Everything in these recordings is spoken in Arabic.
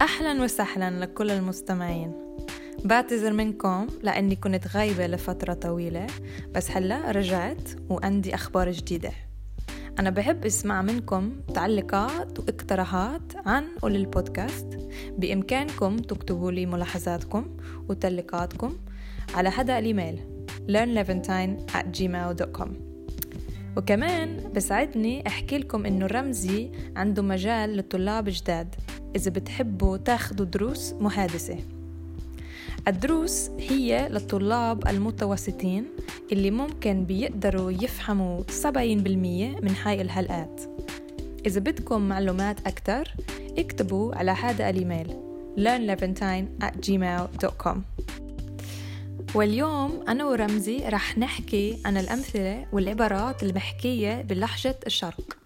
أهلا وسهلا لكل المستمعين. بعتذر منكم لأني كنت غايبة لفترة طويلة بس هلأ رجعت وعندي أخبار جديدة. أنا بحب أسمع منكم تعليقات واقتراحات عن وللبودكاست بإمكانكم تكتبوا لي ملاحظاتكم وتعليقاتكم على هذا الإيميل learnlevantine at gmail.com وكمان بسعدني أحكي لكم إنه رمزي عنده مجال لطلاب جداد. إذا بتحبوا تاخدوا دروس محادثة. الدروس هي للطلاب المتوسطين اللي ممكن بيقدروا يفهموا 70% من هاي الحلقات إذا بدكم معلومات أكتر اكتبوا على هذا الإيميل learnlevantine at gmail.com واليوم أنا ورمزي رح نحكي عن الأمثلة والعبارات المحكية بلهجة الشرق.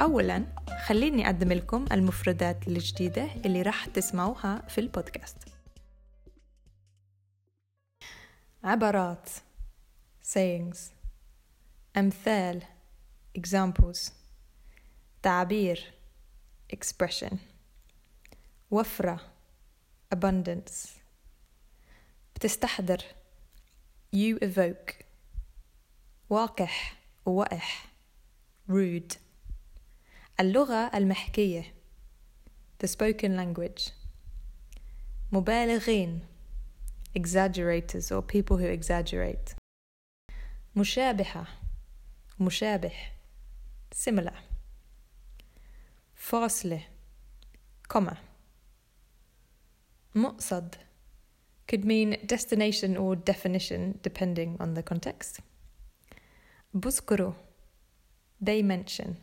أولا خليني أقدم لكم المفردات الجديدة اللي رح تسمعوها في البودكاست. عبارات sayings أمثال examples تعبير expression وفرة abundance. بتستحضر you evoke. واقح ووقح rude. اللغة المحكية the spoken language مبالغين exaggerators or people who exaggerate مشابهة مشابه similar فاصلة comma مقصد could mean destination or definition depending on the context بذكره they mention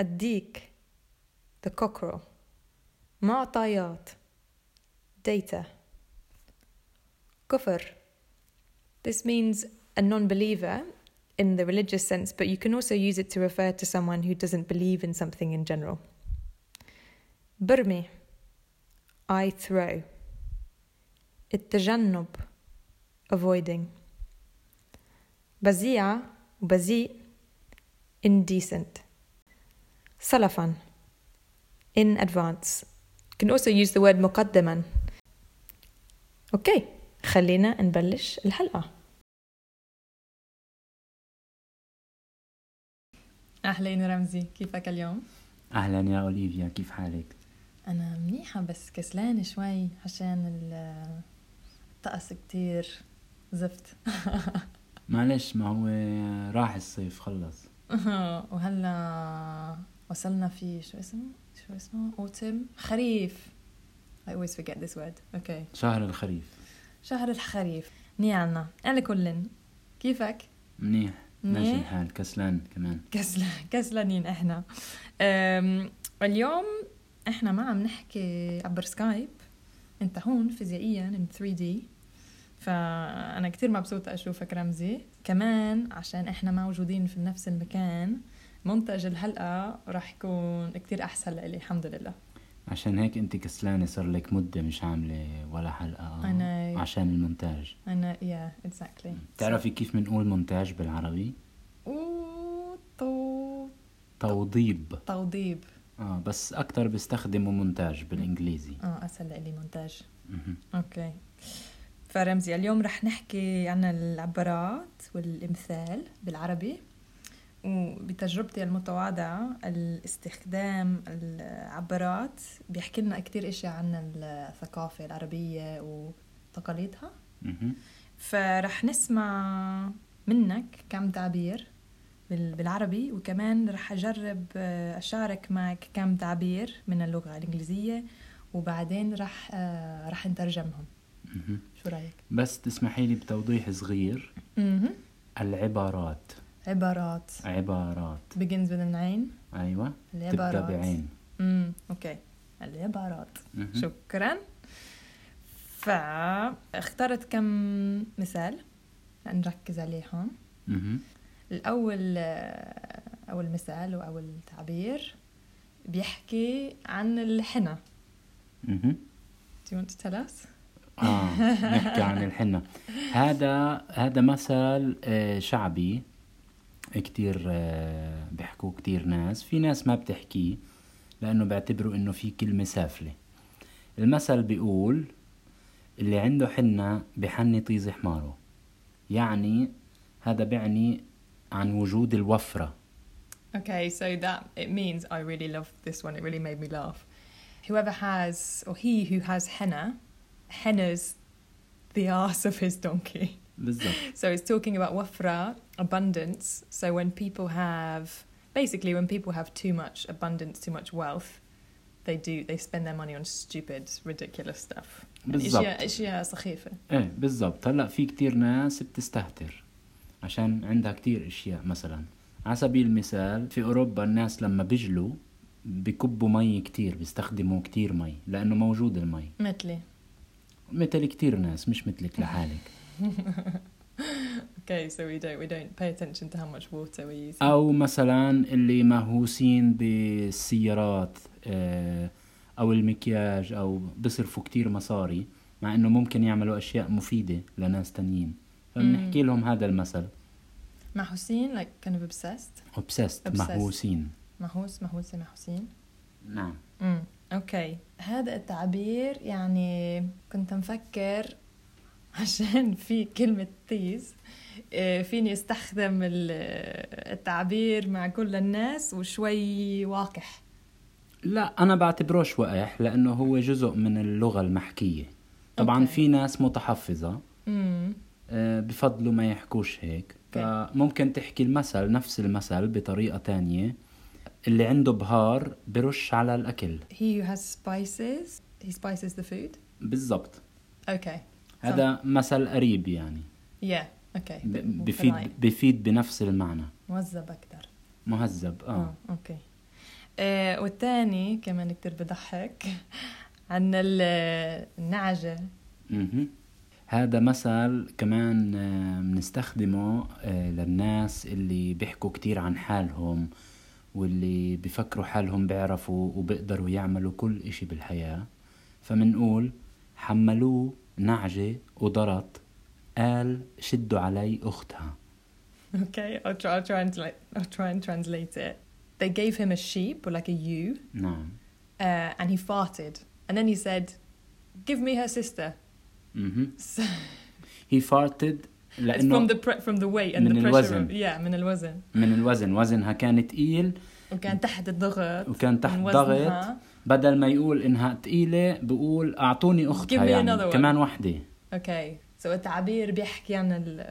الديك the cockerel معطيات data كفر this means a non-believer in the religious sense but you can also use it to refer to someone who doesn't believe in something in general برمي I throw التجنب avoiding بزيعة وبزيء indecent سلفا. In advance. You can also use the word مقدما. أوكي خلينا نبلش الحلقة. أهلين رمزي. كيفك اليوم؟ أهلا يا أوليفيا. كيف حالك؟ أنا منيحة بس كسلانة شوي عشان الطقس كتير. زفت. معلش ما هو راح الصيف خلص. وهلأ وصلنا في شو اسمه؟ شو اسمه؟ أوتم. خريف. I always forget this word. Okay. شهر الخريف. شهر الخريف. نيعنا. على كل كيفك؟ منيح. ماشي الحال. كسلان كمان. كسلان. كسلانين إحنا. اليوم إحنا ما عم نحكي عبر سكايب. أنت هون فيزيائيا من 3 دي فأنا كتير مبسوطة أشوفك رمزي. كمان عشان إحنا موجودين في نفس المكان. منتج الحلقة راح يكون كتير أحسن لإلي الحمد لله. عشان هيك انت كسلانة صار لك مدة مش عاملة ولا حلقة أنا عشان المونتاج. أنا يا yeah, exactly بتعرفي كيف بنقول مونتاج بالعربي؟ تو توضيب. توضيب. آه بس أكثر بيستخدموا مونتاج بالإنجليزي. آه أسهل لي مونتاج. okay. فرمزي اليوم رح نحكي عن العبارات والإمثال بالعربي. وبتجربتي المتواضعة الاستخدام العبارات بيحكي لنا كتير اشياء عن الثقافة العربية وتقاليدها. فرح نسمع منك كم تعبير بالعربي وكمان رح أجرب أشارك معك كم تعبير من اللغة الإنجليزية وبعدين رح رح نترجمهم. شو رأيك؟ بس تسمحي لي بتوضيح صغير. العبارات. عبارات. عبارات. Begins with an عين. أيوه. العبارات. تبدا بعين. امم أوكي. العبارات. شكرا. فاخترت كم مثال؟ نركز عليهم الأول أول مثال أو تعبير بيحكي عن الحنة. Do you want to tell us? آه نحكي عن الحنة. هذا هذا مثل آه، شعبي. كتير آه، بيحكوه كتير ناس في ناس ما بتحكيه لأنه بيعتبروا إنه في كلمة سافلة المثل بيقول اللي عنده حنة بحني طيز حماره يعني هذا بيعني عن وجود الوفرة Okay, so that it means I really love this one. It really made me laugh. Whoever has, or he who has henna, henna's the arse of his donkey. بالضبط So it's talking about wafra, abundance. So when people have, basically, when people have too much abundance, too much wealth, they do, they spend their money on stupid, ridiculous stuff. يعني بالضبط. أشياء أشياء سخيفة. إيه بالضبط هلا في كتير ناس بتستهتر عشان عندها كتير اشياء مثلا على سبيل المثال في اوروبا الناس لما بيجلوا بكبوا مي كتير بيستخدموا كتير مي لأنه موجود المي مثلي. مثل كتير ناس مش مثلك لحالك Okay, so we don't we don't pay attention to how much water we use. أو مثلا اللي مهووسين بالسيارات آه، أو المكياج أو بصرفوا كتير مصاري مع إنه ممكن يعملوا أشياء مفيدة لناس تانيين فبنحكي لهم هذا المثل محوسين like kind of obsessed. obsessed Obsessed. مهووسين مهووس مهووسة محوسين. نعم امم أوكي هذا التعبير يعني كنت مفكر عشان في كلمة تيز آه، فيني استخدم ال- التعبير مع كل الناس وشوي وقح. لا أنا بعتبروش وقح لأنه هو جزء من اللغة المحكية. طبعا okay. في ناس متحفظة آه، بفضلوا ما يحكوش هيك. okay. فممكن تحكي المثل نفس المثل بطريقة تانية. اللي عنده بهار برش على الأكل. He who has spices he spices the food. بالضبط. okay هذا مثل قريب يعني. Yeah. Okay. ب- بفيد. بفيد بنفس المعنى. مهذب أكثر مهذب آه. آه أوكي آه والثاني كمان كتير بضحك عن ال- النعجة. مهم. هذا مثل كمان آه، بنستخدمه آه، للناس اللي بيحكوا كتير عن حالهم واللي بفكروا حالهم بيعرفوا وبيقدروا يعملوا كل إشي بالحياة. فمنقول حملوه نعجة وضرط قال شدوا علي أختها Okay, I'll try. I'll try and like, I'll try and translate it. They gave him a sheep or like a ewe, نعم uh, and he farted, and then he said, "Give me her sister." مهم. So he farted it's لأنه from the pre- from the weight and the pressure. الوزن. Of, yeah, من الوزن. من الوزن وزنها كان تقيل وكان تحت الضغط. وكان تحت ضغط. بدل ما يقول إنها تقيلة بقول أعطوني أختها يعني. كمان وحدة. Okay. So التعبير بيحكي عن ال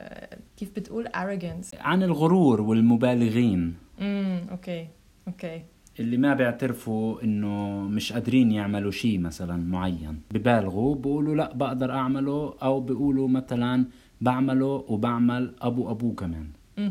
كيف بتقول arrogance. عن الغرور والمبالغين. امم okay okay اللي ما بيعترفوا إنه مش قادرين يعملوا شيء مثلا معين. ببالغوا بيقولوا لا بقدر أعمله. أو بيقولوا مثلا بعمله وبعمل أبو أبوه كمان.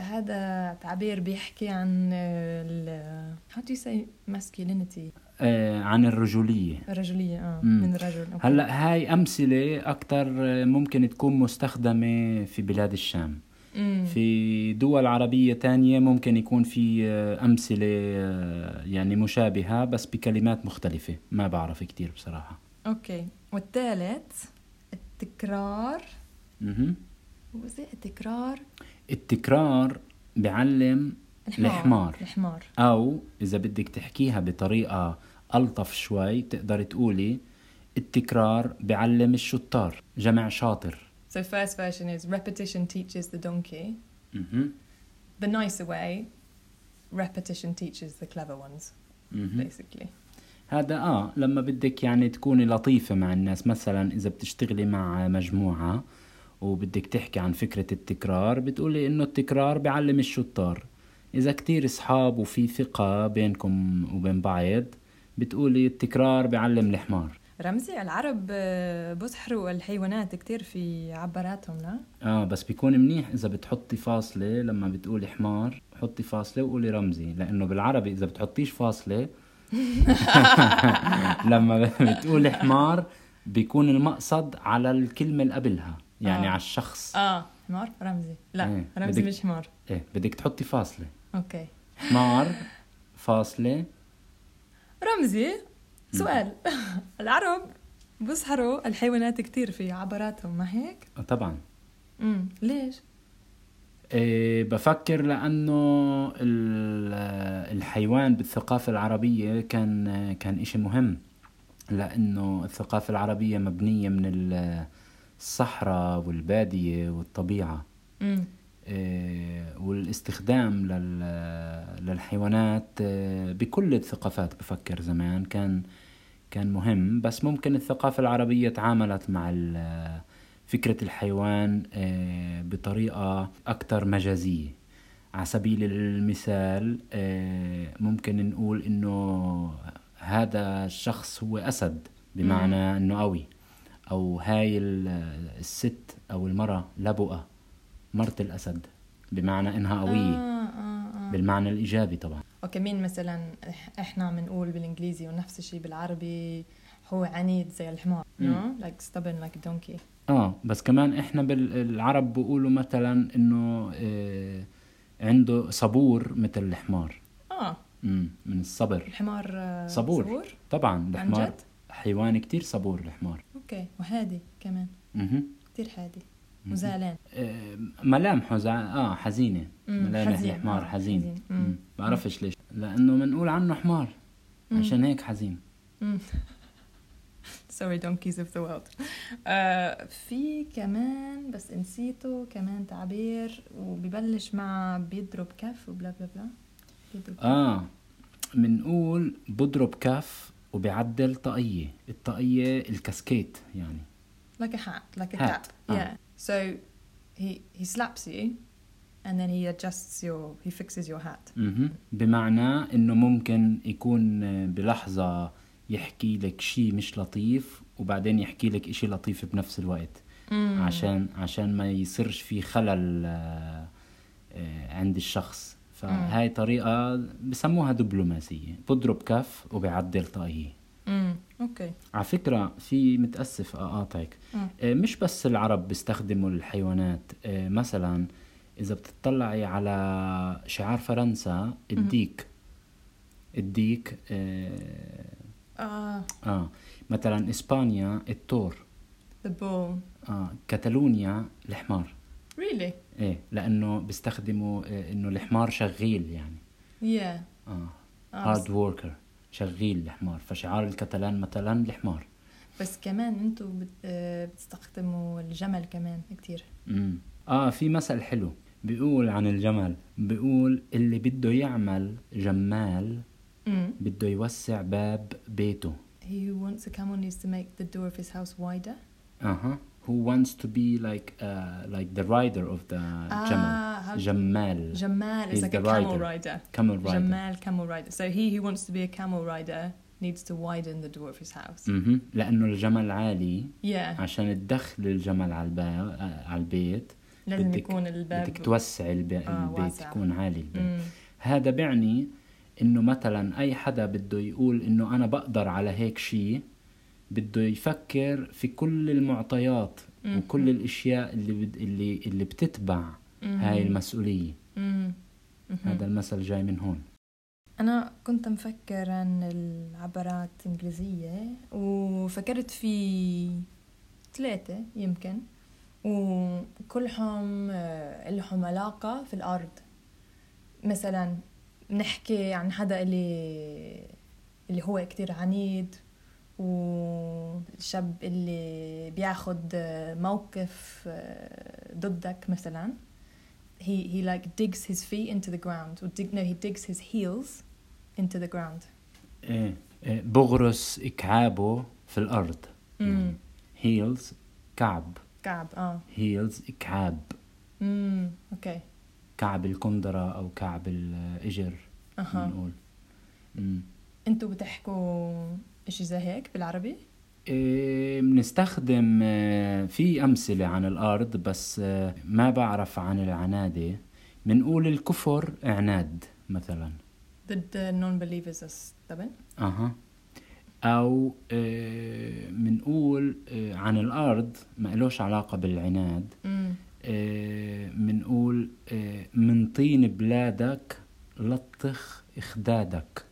هذا تعبير بيحكي عن ال how do you say masculinity آه عن الرجولية. الرجولية آه مم. من الرجل أوكي. هلأ هاي أمثلة أكثر ممكن تكون مستخدمة في بلاد الشام. مم. في دول عربية تانية ممكن يكون في آه، أمثلة آه، يعني مشابهة بس بكلمات مختلفة. ما بعرف كتير بصراحة. أوكي. والثالث التكرار. مهم. هو زي التكرار. التكرار بعلم الحمار. الحمار أو إذا بدك تحكيها بطريقة ألطف شوي تقدر تقولي التكرار بعلم الشطار جمع شاطر so first version is repetition teaches the donkey مهم. the nicer way repetition teaches the clever ones مهم. basically هذا آه لما بدك يعني تكوني لطيفة مع الناس مثلا إذا بتشتغلي مع مجموعة وبدك تحكي عن فكرة التكرار بتقولي إنه التكرار بعلم الشطار. إذا كتير أصحاب وفي ثقة بينكم وبين بعض بتقولي التكرار بعلم الحمار. رمزي العرب آه، بسحروا الحيوانات كتير في عباراتهم لا؟ آه بس بيكون منيح إذا بتحطي فاصلة لما بتقولي حمار حطي فاصلة وقولي رمزي. لأنه بالعربي إذا بتحطيش فاصلة لما بتقولي حمار بيكون المقصد على الكلمة اللي قبلها. يعني آه. على الشخص. آه. حمار؟ رمزي. لا إيه، رمزي بدك- مش حمار. إيه بدك تحطي فاصلة. أوكي. حمار فاصلة. رمزي سؤال. العرب بسحروا الحيوانات كتير في عباراتهم ما هيك؟ آه، طبعا. امم ليش؟ إيه بفكر لأنه ال- الحيوان بالثقافة العربية كان كان إشي مهم. لأنه الثقافة العربية مبنية من الصحراء والبادية والطبيعة. آه، والاستخدام لل- للحيوانات آه، بكل الثقافات بفكر زمان كان كان مهم. بس ممكن الثقافة العربية تعاملت مع ال- فكرة الحيوان آه، بطريقة أكثر مجازية. على سبيل المثال آه، ممكن نقول إنه هذا الشخص هو أسد بمعنى إنه قوي. أو هاي ال- الست أو المرأة لبؤة مرت الأسد بمعنى إنها قوية. آه آه آه. بالمعنى الإيجابي طبعا. وكمان مثلا إح- إحنا بنقول بالإنجليزي ونفس الشيء بالعربي هو عنيد زي الحمار like stubborn like a donkey. آه بس كمان إحنا بالعرب بيقولوا مثلا إنه آه عنده صبور مثل الحمار. آه. امم من الصبر. الحمار آه، صبور. صبور؟ طبعا الحمار حيوان كتير صبور الحمار. أوكي وهادي كمان. مهم. كتير هادي. وزعلان. آه ملامحه زع... آه حزينة. ملامح حزين، الحمار حزين. بعرفش ليش. لأنه بنقول عنه حمار. عشان هيك حزين. donkeys of the world. آه في كمان بس نسيته كمان تعبير وبيبلش مع بيضرب كف وبلا بلا بلا. بيضرب. آه بنقول بضرب كف وبيعدل طاقية الطاقية الكاسكيت يعني like a hat like a Hat. tap Ah. yeah so he he slaps you and then he adjusts your he fixes your hat. بمعنى إنه ممكن يكون بلحظة يحكي لك شيء مش لطيف وبعدين يحكي لك إشي لطيف بنفس الوقت عشان عشان ما يصيرش في خلل آه، آه، عند الشخص فهاي طريقة بسموها دبلوماسية بضرب كف وبيعدل طاقية. امم okay. على فكرة في متأسف أقاطعك. آه، مش بس العرب بيستخدموا الحيوانات. آه، مثلا إذا بتطلعي على شعار فرنسا الديك. الديك آه, آه. آه مثلا إسبانيا التور. The bull. آه كتالونيا الحمار. Really? إيه لأنه بيستخدموا آه إنه الحمار شغيل يعني. Yeah. آه. آه، هارد وركر شغيل الحمار. فشعار الكتالان مثلا الحمار. بس كمان بت... آه، بتستخدموا الجمل كمان كتير. مم. آه في مثل حلو. بيقول عن الجمل بيقول اللي بده يعمل جمال امم بده يوسع باب بيته. He who wants a needs to make the door of his house wider. أها. Who wants to be like uh, like the rider of the Ah, جمل جمال Jamal is He's like a the camel rider. rider. camel rider Jamal camel rider. So he who wants to be a camel rider needs to widen the door of his house. مهم. لأنه الجمل عالي Yeah. عشان تدخل الجمل على الباب على البيت لازم بدك- يكون الباب بدك توسع الب... آه، البيت واسع. يكون عالي البيت مم. هذا بيعني انه مثلا اي حدا بده يقول انه أنا بقدر على هيك شيء بده يفكر في كل المعطيات مم. وكل الأشياء اللي بد... اللي اللي بتتبع هاي المسؤولية مم. مهم. هذا المثل جاي من هون أنا كنت مفكر عن العبارات الإنجليزية وفكرت في ثلاثة يمكن وكلهم آه، لهم علاقة في الأرض مثلا نحكي عن حدا اللي اللي هو كتير عنيد والشاب اللي بياخد آه، موقف آه، ضدك مثلا he he like digs his feet into the ground. Or dig no he digs his heels into the ground. إيه إيه، بغرس كعابه في الأرض. امم heels كعب. كعب آه. heels كعاب امم أوكي كعب الكندرة أو كعب الإجر أها. بنقول. أنتوا بتحكوا إشي زي هيك بالعربي؟ إيه، بنستخدم آه، في أمثلة عن الأرض بس آه، ما بعرف عن العنادة. بنقول الكفر عناد مثلا. ضد non-believers as طبعا أها. أو آه، بنقول آه، عن الأرض ما إلوش علاقة بالعناد. بنقول من طين بلادك لطخ إخدادك.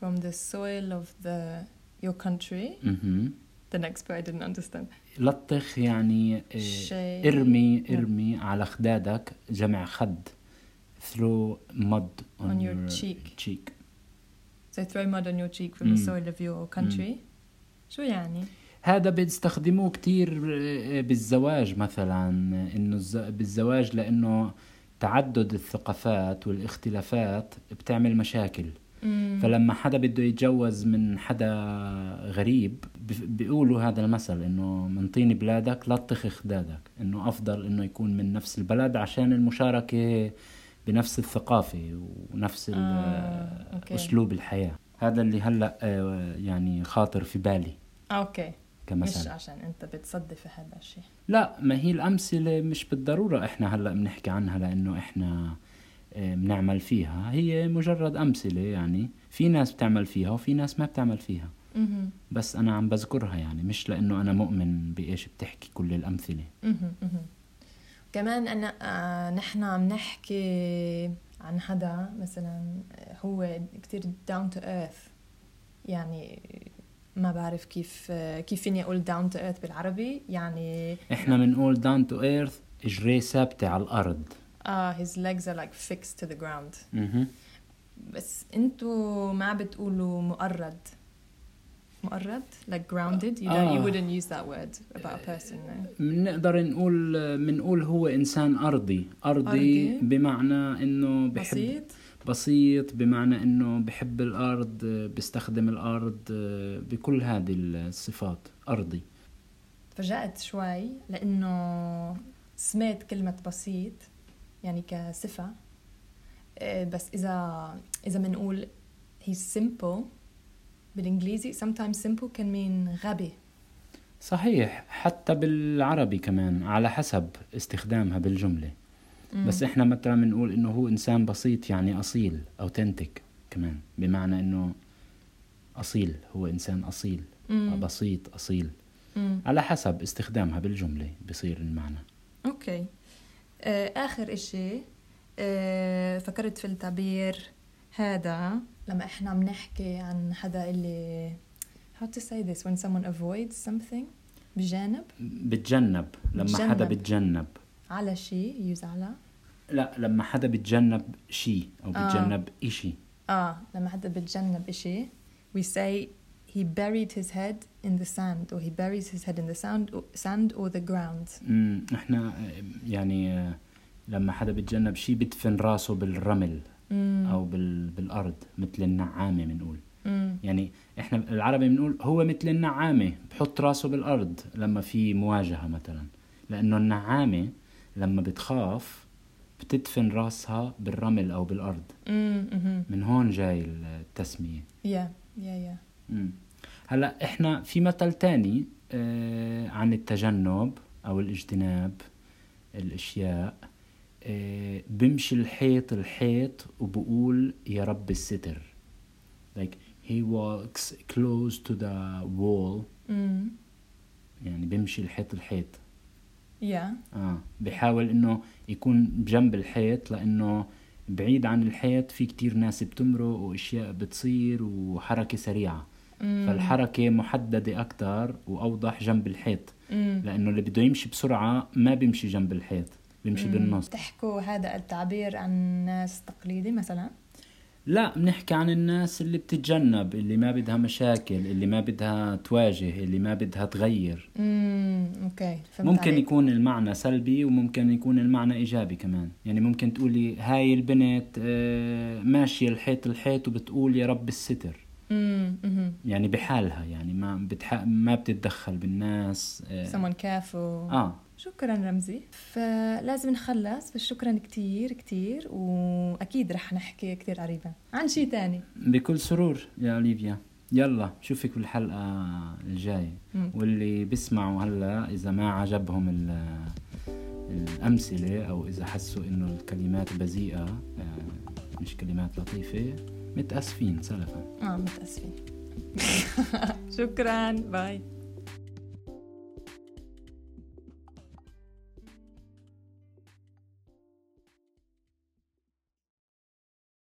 From the soil of the your country. مهم. the next part I didn't understand. لطخ يعني آه، شيء. ارمي ارمي على خدادك جمع خد. Throw mud on, On your cheek. cheek. So throw mud on your cheek from the Mm. soil of your country. شو يعني؟ هذا بيستخدموه كتير بالزواج مثلا. إنه بالزواج لأنه تعدد الثقافات والاختلافات بتعمل مشاكل. مم. فلما حدا بده يتجوز من حدا غريب بيقولوا هذا المثل إنه من طين بلادك لا تطخ خدادك إنه أفضل إنه يكون من نفس البلد عشان المشاركة بنفس الثقافة ونفس آه، أسلوب الحياة. هذا اللي هلأ آه، يعني خاطر في بالي. أوكي. كمثل مش عشان أنت بتصدف هذا الشيء. لا ما هي الأمثلة مش بالضرورة إحنا هلأ بنحكي عنها لأنه إحنا بنعمل فيها هي مجرد أمثلة يعني في ناس بتعمل فيها وفي ناس ما بتعمل فيها. بس أنا عم بذكرها يعني مش لأنه أنا مؤمن بإيش بتحكي كل. مهم. كمان أنا آه نحن عم نحكي عن حدا مثلا هو كتير down to earth يعني ما بعرف كيف كيف فيني أقول down to earth بالعربي يعني إحنا بنقول down to earth اجريه ثابتة على الأرض آه his legs are like fixed to the ground. مهم. بس انتو ما بتقولوا مؤرض. مؤرض؟ like grounded? You, don't, you آه. wouldn't use that word about a person no. بنقدر نقول بنقول هو إنسان أرضي. أرضي, أرضي. بمعنى إنه بحب بسيط؟ بسيط بمعنى إنه بحب الأرض بيستخدم الأرض بكل هذه الصفات. أرضي. فجأت شوي لأنه سمعت كلمة بسيط. يعني كصفة. آه، بس إذا إذا بنقول he's simple بالإنجليزي sometimes simple can mean غبي. صحيح حتى بالعربي كمان على حسب استخدامها بالجملة. مم. بس إحنا مثلا بنقول إنه هو إنسان بسيط يعني أصيل authentic كمان. بمعنى إنه أصيل هو إنسان أصيل مم. بسيط أصيل. مم. على حسب استخدامها بالجملة بصير المعنى. okay. آه، آخر إشي آه، فكرت في التعبير هذا. لما إحنا عم نحكي عن حدا اللي how to say this when someone avoids something بجانب بتجنب. لما بتجنب. حدا بتجنب. على شيء يوز على؟ لا لما حدا بتجنب شيء أو آه. بتجنب إشي. آه لما حدا بتجنب إشي we say he buried his head in the sand or he buries his head in the sand or, sand or the ground امم إحنا يعني لما حدا بتجنب شيء بدفن راسه بالرمل مم. أو بال... بالأرض مثل النعامة بنقول مم. يعني إحنا العربي بنقول هو مثل النعامة بحط راسه بالأرض لما في مواجهة مثلا لأنه النعامة لما بتخاف بتدفن راسها بالرمل أو بالأرض مم. مهم. من هون جاي التسمية يا يا يا مم. هلا إحنا في مثل تاني آه عن التجنب أو الاجتناب الأشياء. آه بمشي الحيط الحيط وبقول يا رب الستر. Like he walks close to the wall. مم. يعني بمشي الحيط الحيط. يا آه بحاول إنه يكون بجنب الحيط لإنه بعيد عن الحيط في كتير ناس بتمرق وأشياء بتصير وحركة سريعة. مم. فالحركة محددة أكتر وأوضح جنب الحيط مم. لأنه اللي بده يمشي بسرعة ما بيمشي جنب الحيط بيمشي مم. بالنص تحكوا هذا التعبير عن ناس تقليدي مثلا لا بنحكي عن الناس اللي بتتجنب اللي ما بدها مشاكل اللي ما بدها تواجه اللي ما بدها تغير امم أوكي فهمت ممكن عليك. يكون المعنى سلبي وممكن يكون المعنى إيجابي كمان يعني ممكن تقولي هاي البنت آه، ماشية الحيط الحيط وبتقول يا رب الستر. يعني بحالها يعني ما بتح... ما بتتدخل بالناس آه, someone careful. آه. شكرا رمزي. فلازم نخلص بس شكرا كتير كتير وأكيد رح نحكي كتير قريبا. عن شيء تاني؟ بكل سرور يا أوليفيا. يلا شوفك بالحلقة الجاية. مم. واللي بيسمعوا هلأ إذا ما عجبهم ال- الأمثلة أو إذا حسوا إنه الكلمات بذيئة آه، مش كلمات لطيفة متأسفين سلفا. آه متأسفين. شكرا. باي.